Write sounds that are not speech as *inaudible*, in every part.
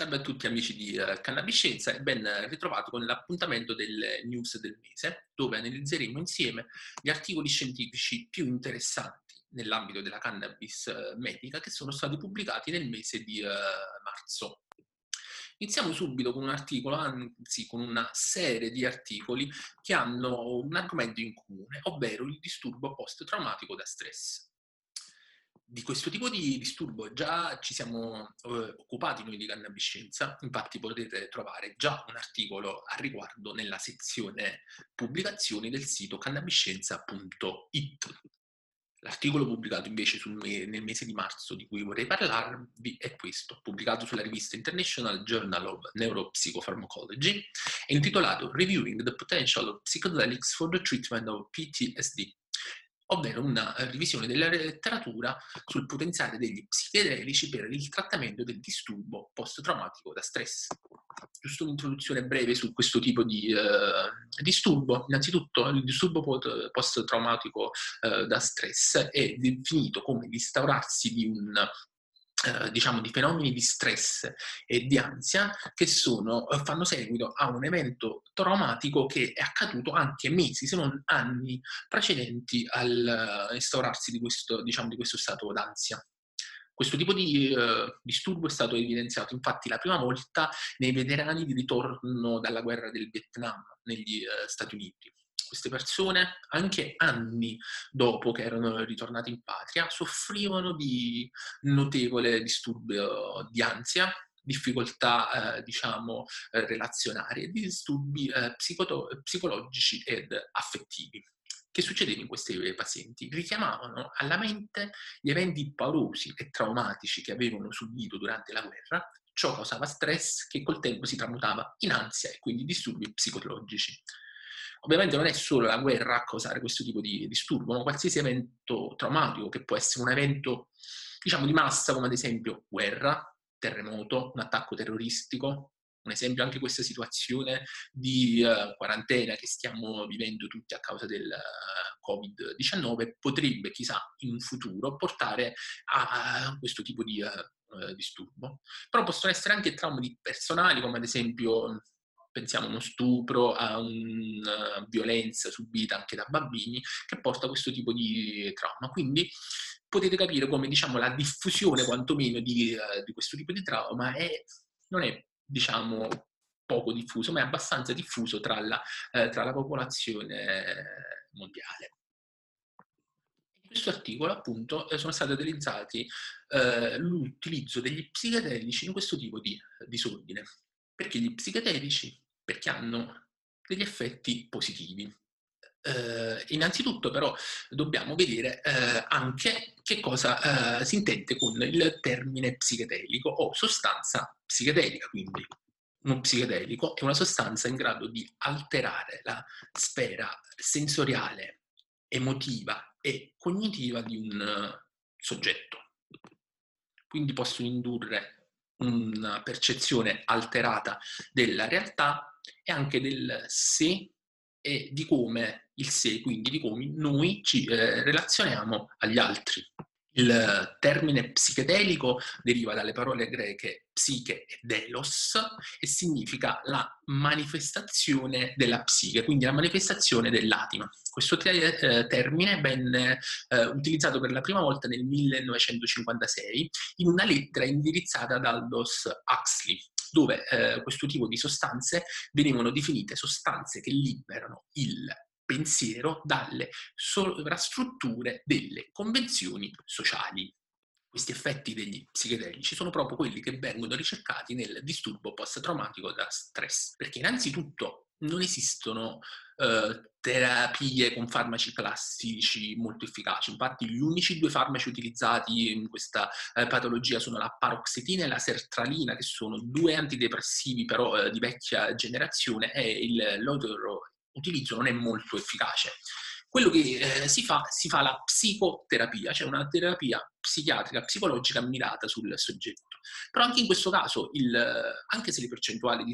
Salve a tutti amici di uh, Cannabiscienza e ben ritrovato con l'appuntamento del news del mese, dove analizzeremo insieme gli articoli scientifici più interessanti nell'ambito della cannabis uh, medica che sono stati pubblicati nel mese di uh, marzo. Iniziamo subito con un articolo, anzi con una serie di articoli che hanno un argomento in comune, ovvero il disturbo post-traumatico da stress di questo tipo di disturbo già ci siamo eh, occupati noi di cannabiscienza, infatti potete trovare già un articolo a riguardo nella sezione pubblicazioni del sito cannabiscienza.it. L'articolo pubblicato invece sul, nel mese di marzo di cui vorrei parlarvi è questo, pubblicato sulla rivista International Journal of Neuropsychopharmacology, è intitolato Reviewing the Potential of Psychedelics for the Treatment of PTSD ovvero una eh, revisione della letteratura sul potenziale degli psichedelici per il trattamento del disturbo post-traumatico da stress. Giusto un'introduzione breve su questo tipo di uh, disturbo. Innanzitutto, il disturbo post-traumatico uh, da stress è definito come l'instaurarsi di un eh, diciamo di fenomeni di stress e di ansia che sono, eh, fanno seguito a un evento traumatico che è accaduto anche mesi, se non anni precedenti all'instaurarsi di questo, diciamo, di questo stato d'ansia. Questo tipo di uh, disturbo è stato evidenziato infatti la prima volta nei veterani di ritorno dalla guerra del Vietnam negli uh, Stati Uniti queste persone, anche anni dopo che erano ritornate in patria, soffrivano di notevole disturbo di ansia, difficoltà eh, diciamo eh, relazionari e disturbi eh, psicologici ed affettivi. Che succedeva in questi pazienti? Richiamavano alla mente gli eventi paurosi e traumatici che avevano subito durante la guerra, ciò causava stress che col tempo si tramutava in ansia e quindi disturbi psicologici. Ovviamente non è solo la guerra a causare questo tipo di disturbo, ma qualsiasi evento traumatico, che può essere un evento, diciamo, di massa, come ad esempio guerra, terremoto, un attacco terroristico, un esempio anche questa situazione di uh, quarantena che stiamo vivendo tutti a causa del uh, Covid-19 potrebbe, chissà, in futuro portare a questo tipo di uh, disturbo. Però possono essere anche traumi personali, come ad esempio pensiamo a uno stupro, a una violenza subita anche da bambini, che porta a questo tipo di trauma. Quindi potete capire come diciamo, la diffusione quantomeno di, uh, di questo tipo di trauma è, non è diciamo, poco diffuso, ma è abbastanza diffuso tra la, eh, tra la popolazione mondiale. In questo articolo, appunto, eh, sono stati utilizzati eh, l'utilizzo degli psichedelici in questo tipo di disordine. Perché gli psichedelici? Perché hanno degli effetti positivi. Eh, innanzitutto però dobbiamo vedere eh, anche che cosa eh, si intende con il termine psichedelico o sostanza psichedelica, quindi uno psichedelico è una sostanza in grado di alterare la sfera sensoriale, emotiva e cognitiva di un soggetto. Quindi possono indurre una percezione alterata della realtà e anche del sé e di come il sé, quindi di come noi ci eh, relazioniamo agli altri. Il termine psichedelico deriva dalle parole greche psiche e delos e significa la manifestazione della psiche, quindi la manifestazione dell'anima. Questo te- eh, termine venne eh, utilizzato per la prima volta nel 1956 in una lettera indirizzata da Aldous Huxley, dove eh, questo tipo di sostanze venivano definite sostanze che liberano il pensiero dalle sovrastrutture delle convenzioni sociali. Questi effetti degli psichedelici sono proprio quelli che vengono ricercati nel disturbo post-traumatico da stress, perché innanzitutto non esistono eh, terapie con farmaci classici molto efficaci. Infatti gli unici due farmaci utilizzati in questa eh, patologia sono la paroxetina e la sertralina, che sono due antidepressivi però eh, di vecchia generazione, e il loro utilizzo non è molto efficace. Quello che eh, si fa, si fa la psicoterapia, cioè una terapia psichiatrica, psicologica mirata sul soggetto. Però anche in questo caso, il, anche se le percentuali di,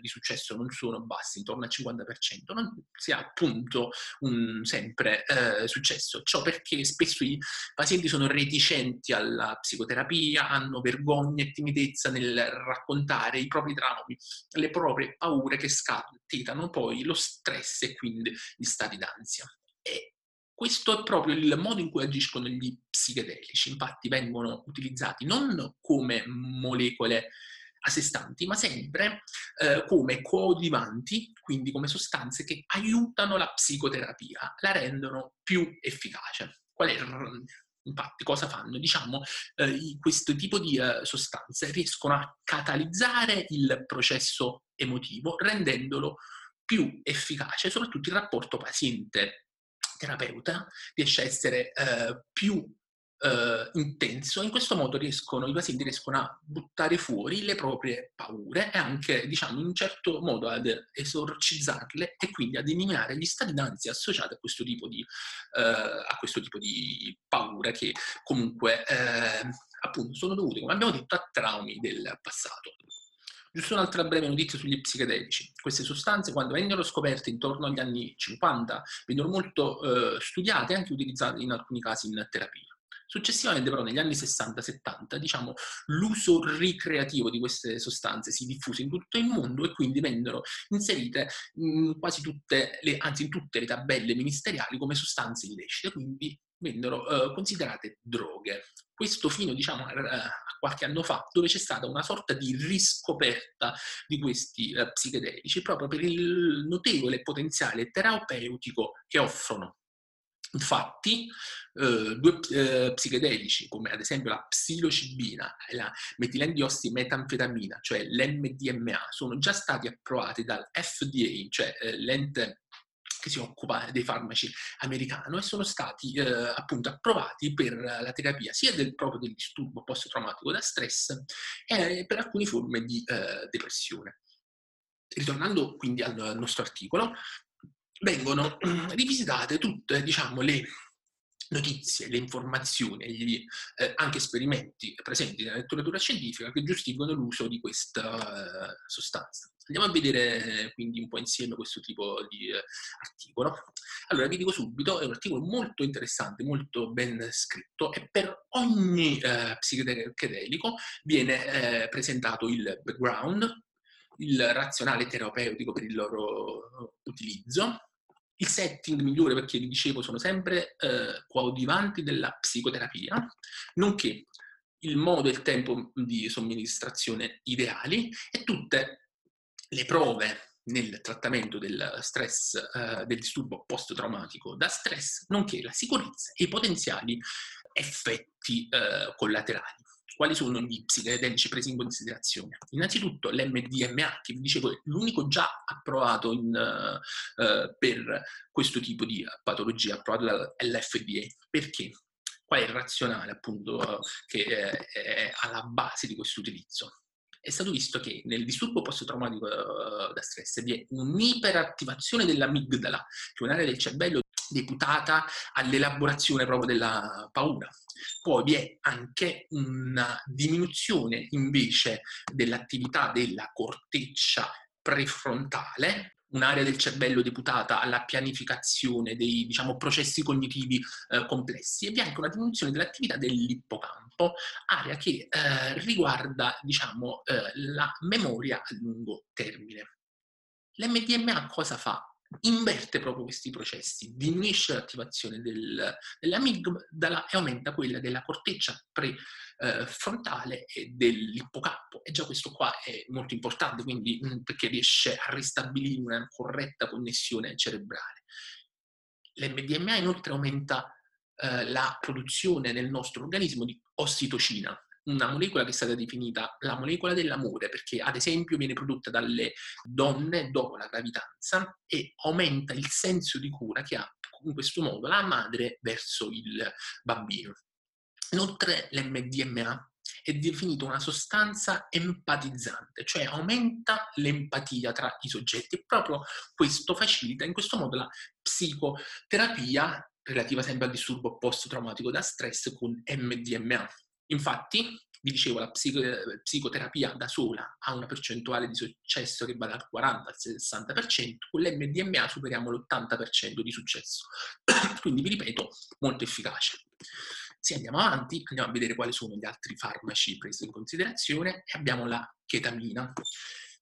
di successo non sono bassi, intorno al 50%, non si ha appunto un sempre eh, successo. Ciò perché spesso i pazienti sono reticenti alla psicoterapia, hanno vergogna e timidezza nel raccontare i propri traumi, le proprie paure che scatenano poi lo stress e quindi gli stati d'ansia. E questo è proprio il modo in cui agiscono gli psichedelici, infatti vengono utilizzati non come molecole a sé stanti, ma sempre eh, come coadiuvanti, quindi come sostanze che aiutano la psicoterapia, la rendono più efficace. Qual è Infatti, cosa fanno? Diciamo, eh, questo tipo di eh, sostanze riescono a catalizzare il processo emotivo, rendendolo più efficace, soprattutto il rapporto paziente-terapeuta riesce a essere eh, più eh, intenso. In questo modo riescono, i pazienti riescono a buttare fuori le proprie paure e anche, diciamo, in un certo modo ad esorcizzarle e quindi ad eliminare gli stati d'ansia associati a questo tipo di, eh, a questo tipo di paura che comunque eh, appunto sono dovute, come abbiamo detto, a traumi del passato. Giusto un'altra breve notizia sugli psichedelici. Queste sostanze, quando vennero scoperte intorno agli anni 50, vennero molto eh, studiate e anche utilizzate in alcuni casi in terapia. Successivamente però negli anni 60-70 diciamo, l'uso ricreativo di queste sostanze si diffuse in tutto il mondo e quindi vennero inserite in quasi tutte le, anzi in tutte le tabelle ministeriali come sostanze illecite, quindi vennero eh, considerate droghe. Questo fino diciamo, a, a, qualche anno fa, dove c'è stata una sorta di riscoperta di questi eh, psichedelici proprio per il notevole potenziale terapeutico che offrono. Infatti, eh, due eh, psichedelici, come ad esempio la psilocibina e la metilendiossimetanfetamina, cioè l'MDMA, sono già stati approvati dal FDA, cioè eh, l'ente che si occupa dei farmaci americano e sono stati eh, appunto approvati per la terapia sia del proprio del disturbo post-traumatico da stress e per alcune forme di eh, depressione. Ritornando quindi al nostro articolo, vengono *clears throat* rivisitate tutte diciamo, le notizie, le informazioni, gli eh, anche esperimenti presenti nella letteratura scientifica che giustificano l'uso di questa eh, sostanza. Andiamo a vedere quindi un po' insieme questo tipo di eh, articolo. Allora, vi dico subito, è un articolo molto interessante, molto ben scritto e per ogni eh, psichedelico viene eh, presentato il background, il razionale terapeutico per il loro utilizzo, il setting migliore, perché vi dicevo, sono sempre eh, coadiuvanti della psicoterapia, nonché il modo e il tempo di somministrazione ideali e tutte le prove nel trattamento del stress, eh, del disturbo post-traumatico. Da stress, nonché la sicurezza e i potenziali effetti eh, collaterali quali sono gli psichedelici presi in considerazione? Innanzitutto l'MDMA, che vi dicevo è l'unico già approvato in, uh, per questo tipo di patologia, approvato dall'FDA. Perché? Qual è il razionale appunto che è, è alla base di questo utilizzo? È stato visto che nel disturbo post-traumatico uh, da stress vi è un'iperattivazione dell'amigdala, che è un'area del cervello deputata all'elaborazione proprio della paura. Poi vi è anche una diminuzione invece dell'attività della corteccia prefrontale, un'area del cervello deputata alla pianificazione dei diciamo, processi cognitivi eh, complessi e vi è anche una diminuzione dell'attività dell'ippocampo, area che eh, riguarda diciamo, eh, la memoria a lungo termine. L'MDMA cosa fa? Inverte proprio questi processi, diminuisce l'attivazione del, dell'amigdala e aumenta quella della corteccia prefrontale eh, e dell'ippocampo. E già questo qua è molto importante, quindi mm, perché riesce a ristabilire una corretta connessione cerebrale. L'MDMA inoltre aumenta eh, la produzione nel nostro organismo di ossitocina, una molecola che è stata definita la molecola dell'amore, perché ad esempio viene prodotta dalle donne dopo la gravidanza e aumenta il senso di cura che ha in questo modo la madre verso il bambino. Inoltre l'MDMA è definito una sostanza empatizzante, cioè aumenta l'empatia tra i soggetti e proprio questo facilita in questo modo la psicoterapia relativa sempre al disturbo post-traumatico da stress con MDMA. Infatti, vi dicevo, la psico- psicoterapia da sola ha una percentuale di successo che va dal 40 al 60%, con l'MDMA superiamo l'80% di successo. *coughs* Quindi vi ripeto, molto efficace. Se andiamo avanti, andiamo a vedere quali sono gli altri farmaci presi in considerazione e abbiamo la chetamina.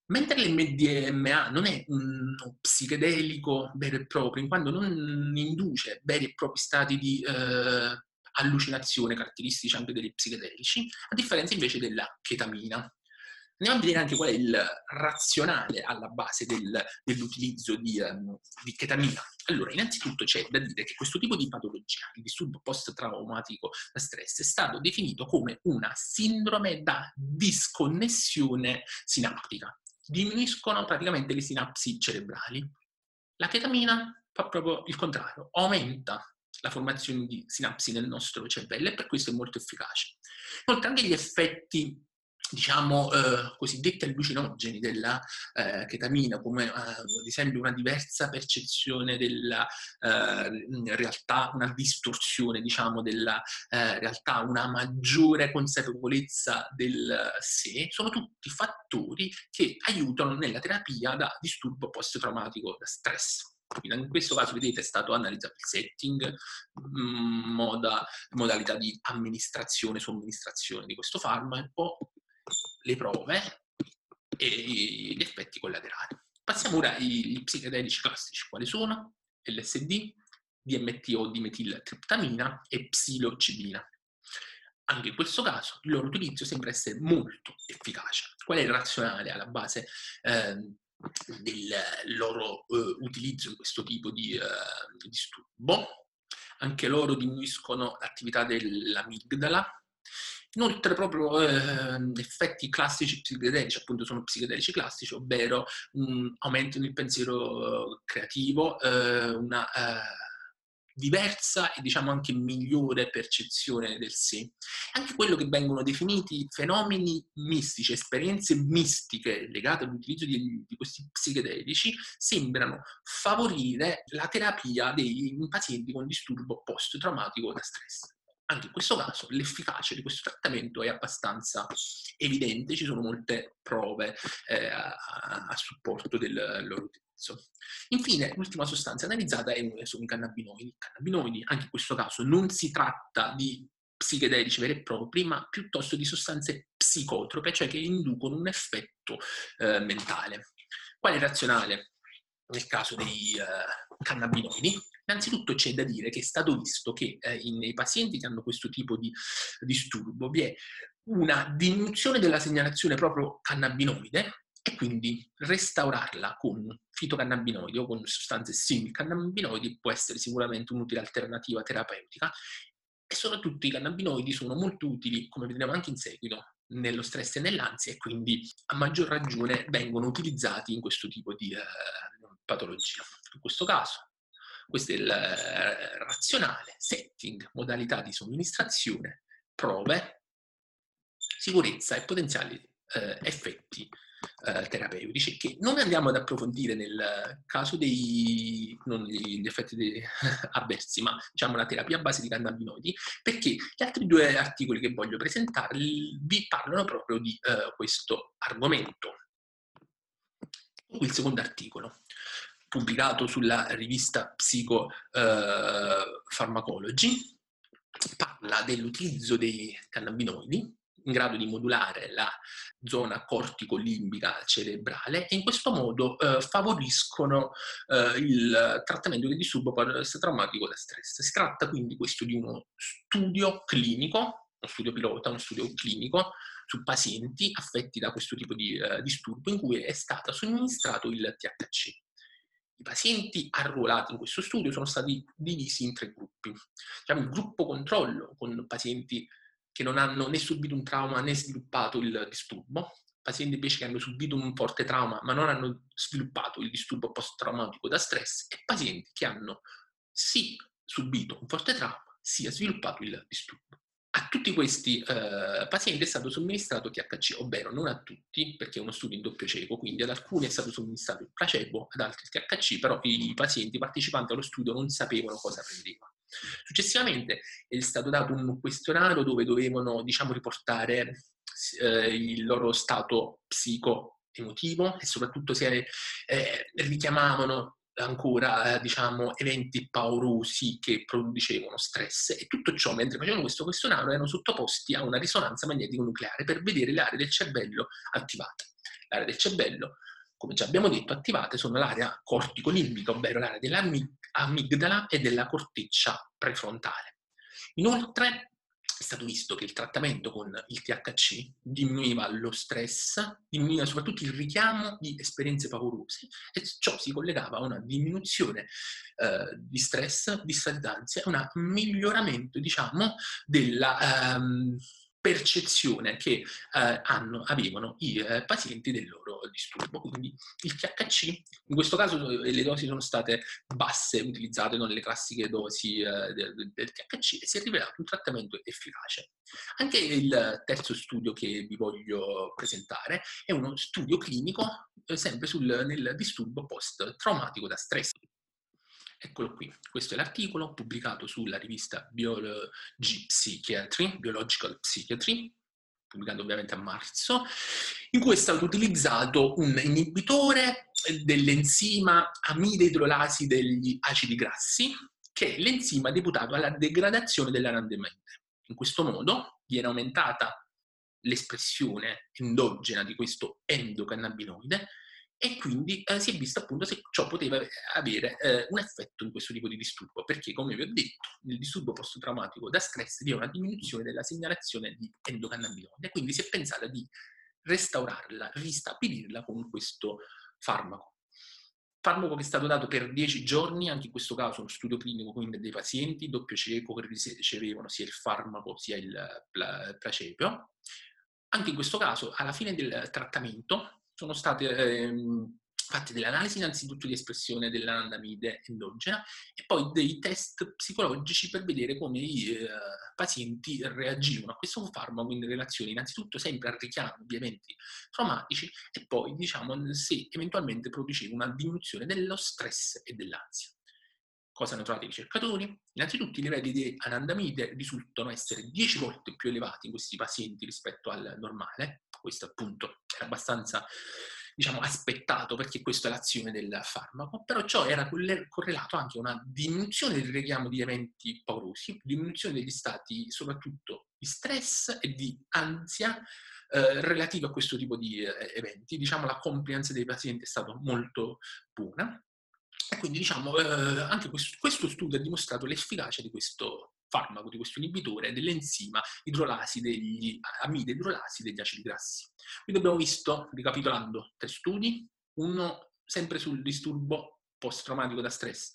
Mentre l'MDMA non è uno psichedelico vero e proprio, in quanto non induce veri e propri stati di eh, allucinazione caratteristici anche degli psichedelici, a differenza invece della chetamina. Andiamo a vedere anche qual è il razionale alla base del, dell'utilizzo di, um, di, chetamina. Allora, innanzitutto c'è da dire che questo tipo di patologia, il disturbo post-traumatico da stress, è stato definito come una sindrome da disconnessione sinaptica. Diminuiscono praticamente le sinapsi cerebrali. La chetamina fa proprio il contrario, aumenta la formazione di sinapsi nel nostro cervello e per questo è molto efficace. Inoltre anche gli effetti diciamo, eh, cosiddetti allucinogeni della eh, chetamina, come eh, ad esempio una diversa percezione della eh, realtà, una distorsione, diciamo, della eh, realtà, una maggiore consapevolezza del sé, sono tutti fattori che aiutano nella terapia da disturbo post-traumatico da stress. In questo caso, vedete, è stato analizzato il setting, mm, moda, modalità di amministrazione, somministrazione di questo farmaco, le prove e gli effetti collaterali. Passiamo ora agli psichedelici classici. Quali sono? LSD, DMT o dimetiltriptamina e psilocibina. Anche in questo caso il loro utilizzo sembra essere molto efficace. Qual è il razionale alla base eh, del loro eh, utilizzo in questo tipo di eh, disturbo? Anche loro diminuiscono l'attività dell'amigdala, Inoltre proprio eh, effetti classici psichedelici, appunto sono psichedelici classici, ovvero un aumento del pensiero creativo, eh, una eh, diversa e diciamo anche migliore percezione del sé. Anche quello che vengono definiti fenomeni mistici, esperienze mistiche legate all'utilizzo di, di questi psichedelici, sembrano favorire la terapia dei pazienti con disturbo post-traumatico da stress. Anche in questo caso l'efficacia di questo trattamento è abbastanza evidente, ci sono molte prove eh, a, a, supporto del loro utilizzo. Infine, l'ultima sostanza analizzata è, sono i cannabinoidi. I cannabinoidi, anche in questo caso, non si tratta di psichedelici veri e propri, ma piuttosto di sostanze psicotrope, cioè che inducono un effetto eh, mentale. Quale razionale nel caso dei uh, cannabinoidi? Innanzitutto c'è da dire che è stato visto che eh, nei pazienti che hanno questo tipo di disturbo vi è una diminuzione della segnalazione proprio cannabinoide e quindi restaurarla con fitocannabinoidi o con sostanze simili cannabinoidi può essere sicuramente un'utile alternativa terapeutica e soprattutto i cannabinoidi sono molto utili, come vedremo anche in seguito, nello stress e nell'ansia e quindi a maggior ragione vengono utilizzati in questo tipo di eh, patologia. In questo caso questo è il eh, razionale, setting, modalità di somministrazione, prove, sicurezza e potenziali eh, effetti eh, terapeutici che non andiamo ad approfondire nel caso dei non gli effetti dei, *laughs* avversi, ma diciamo la terapia a base di cannabinoidi, perché gli altri due articoli che voglio presentarvi vi parlano proprio di eh, questo argomento. Il secondo articolo pubblicato sulla rivista Psychopharmacology, eh, parla dell'utilizzo dei cannabinoidi in grado di modulare la zona cortico-limbica cerebrale e in questo modo eh, favoriscono eh, il trattamento del disturbo post-traumatico da stress. Si tratta quindi questo di uno studio clinico, uno studio pilota, uno studio clinico su pazienti affetti da questo tipo di eh, disturbo in cui è stato somministrato il THC. I pazienti arruolati in questo studio sono stati divisi in tre gruppi. Diciamo il gruppo controllo con pazienti che non hanno né subito un trauma né sviluppato il disturbo, pazienti invece che hanno subito un forte trauma ma non hanno sviluppato il disturbo post-traumatico da stress e pazienti che hanno sì subito un forte trauma sia sviluppato il disturbo. A tutti questi eh, pazienti è stato somministrato THC, ovvero non a tutti, perché è uno studio in doppio cieco, quindi ad alcuni è stato somministrato il placebo, ad altri il THC, però i pazienti partecipanti allo studio non sapevano cosa prendevano. Successivamente è stato dato un questionario dove dovevano diciamo, riportare eh, il loro stato psico-emotivo e soprattutto se eh, richiamavano ancora, eh, diciamo, eventi paurosi che producevano stress e tutto ciò mentre facevano questo questionario erano sottoposti a una risonanza magnetico-nucleare per vedere le aree del cervello attivate. L'area del cervello, come già abbiamo detto, attivate sono l'area cortico-limbica, ovvero l'area dell'amigdala e della corteccia prefrontale. Inoltre è stato visto che il trattamento con il THC diminuiva lo stress, diminuiva soprattutto il richiamo di esperienze paurose e ciò si collegava a una diminuzione eh, di stress, di d'ansia e un miglioramento, diciamo, della... Ehm, percezione che eh, hanno, avevano i eh, pazienti del loro disturbo. Quindi il THC, in questo caso eh, le dosi sono state basse, utilizzate non le classiche dosi eh, del, del, THC e si è rivelato un trattamento efficace. Anche il terzo studio che vi voglio presentare è uno studio clinico eh, sempre sul, nel disturbo post-traumatico da stress. Eccolo qui, questo è l'articolo pubblicato sulla rivista Biology Psychiatry, Biological Psychiatry, pubblicato ovviamente a marzo, in cui è stato utilizzato un inibitore dell'enzima amide idrolasi degli acidi grassi, che è l'enzima deputato alla degradazione dell'anandamide. In questo modo viene aumentata l'espressione endogena di questo endocannabinoide e quindi eh, si è visto appunto se ciò poteva avere eh, un effetto in questo tipo di disturbo, perché come vi ho detto, nel disturbo post-traumatico da stress vi è una diminuzione della segnalazione di endocannabinoide, quindi si è pensato di restaurarla, ristabilirla con questo farmaco. Farmaco che è stato dato per 10 giorni, anche in questo caso uno studio clinico quindi dei pazienti, doppio cieco che ricevevano sia il farmaco sia il placebo. Anche in questo caso, alla fine del trattamento, sono state ehm, fatte delle analisi innanzitutto di espressione dell'anandamide endogena e poi dei test psicologici per vedere come i eh, pazienti reagivano a questo farmaco in relazione innanzitutto sempre al richiamo di eventi traumatici e poi diciamo se eventualmente produceva una diminuzione dello stress e dell'ansia. Cosa hanno trovato i ricercatori? Innanzitutto i livelli di anandamide risultano essere 10 volte più elevati in questi pazienti rispetto al normale, questo appunto era abbastanza diciamo, aspettato perché questa è l'azione del farmaco, però ciò era correlato anche a una diminuzione del richiamo di eventi paurosi, diminuzione degli stati soprattutto di stress e di ansia eh, relativi a questo tipo di eh, eventi. Diciamo la compliance dei pazienti è stata molto buona e quindi diciamo eh, anche questo, questo studio ha dimostrato l'efficacia di questo farmaco di questo inibitore dell'enzima idrolasi degli amide idrolasi degli acidi grassi. Quindi abbiamo visto, ricapitolando, tre studi, uno sempre sul disturbo post-traumatico da stress.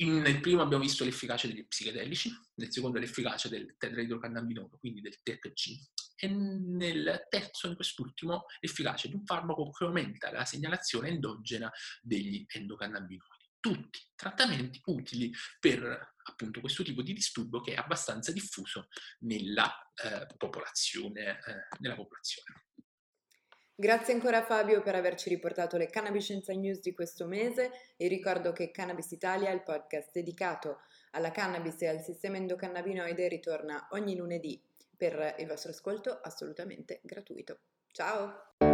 In, nel primo abbiamo visto l'efficacia degli psichedelici, nel secondo l'efficacia del tetraidrocannabinolo, quindi del THC, e nel terzo, in quest'ultimo, l'efficacia di un farmaco che aumenta la segnalazione endogena degli endocannabinoli tutti trattamenti utili per appunto questo tipo di disturbo che è abbastanza diffuso nella, eh, popolazione, eh, nella popolazione. Grazie ancora Fabio per averci riportato le Cannabis Scienza News di questo mese e ricordo che Cannabis Italia, il podcast dedicato alla cannabis e al sistema endocannabinoide, ritorna ogni lunedì per il vostro ascolto assolutamente gratuito. Ciao!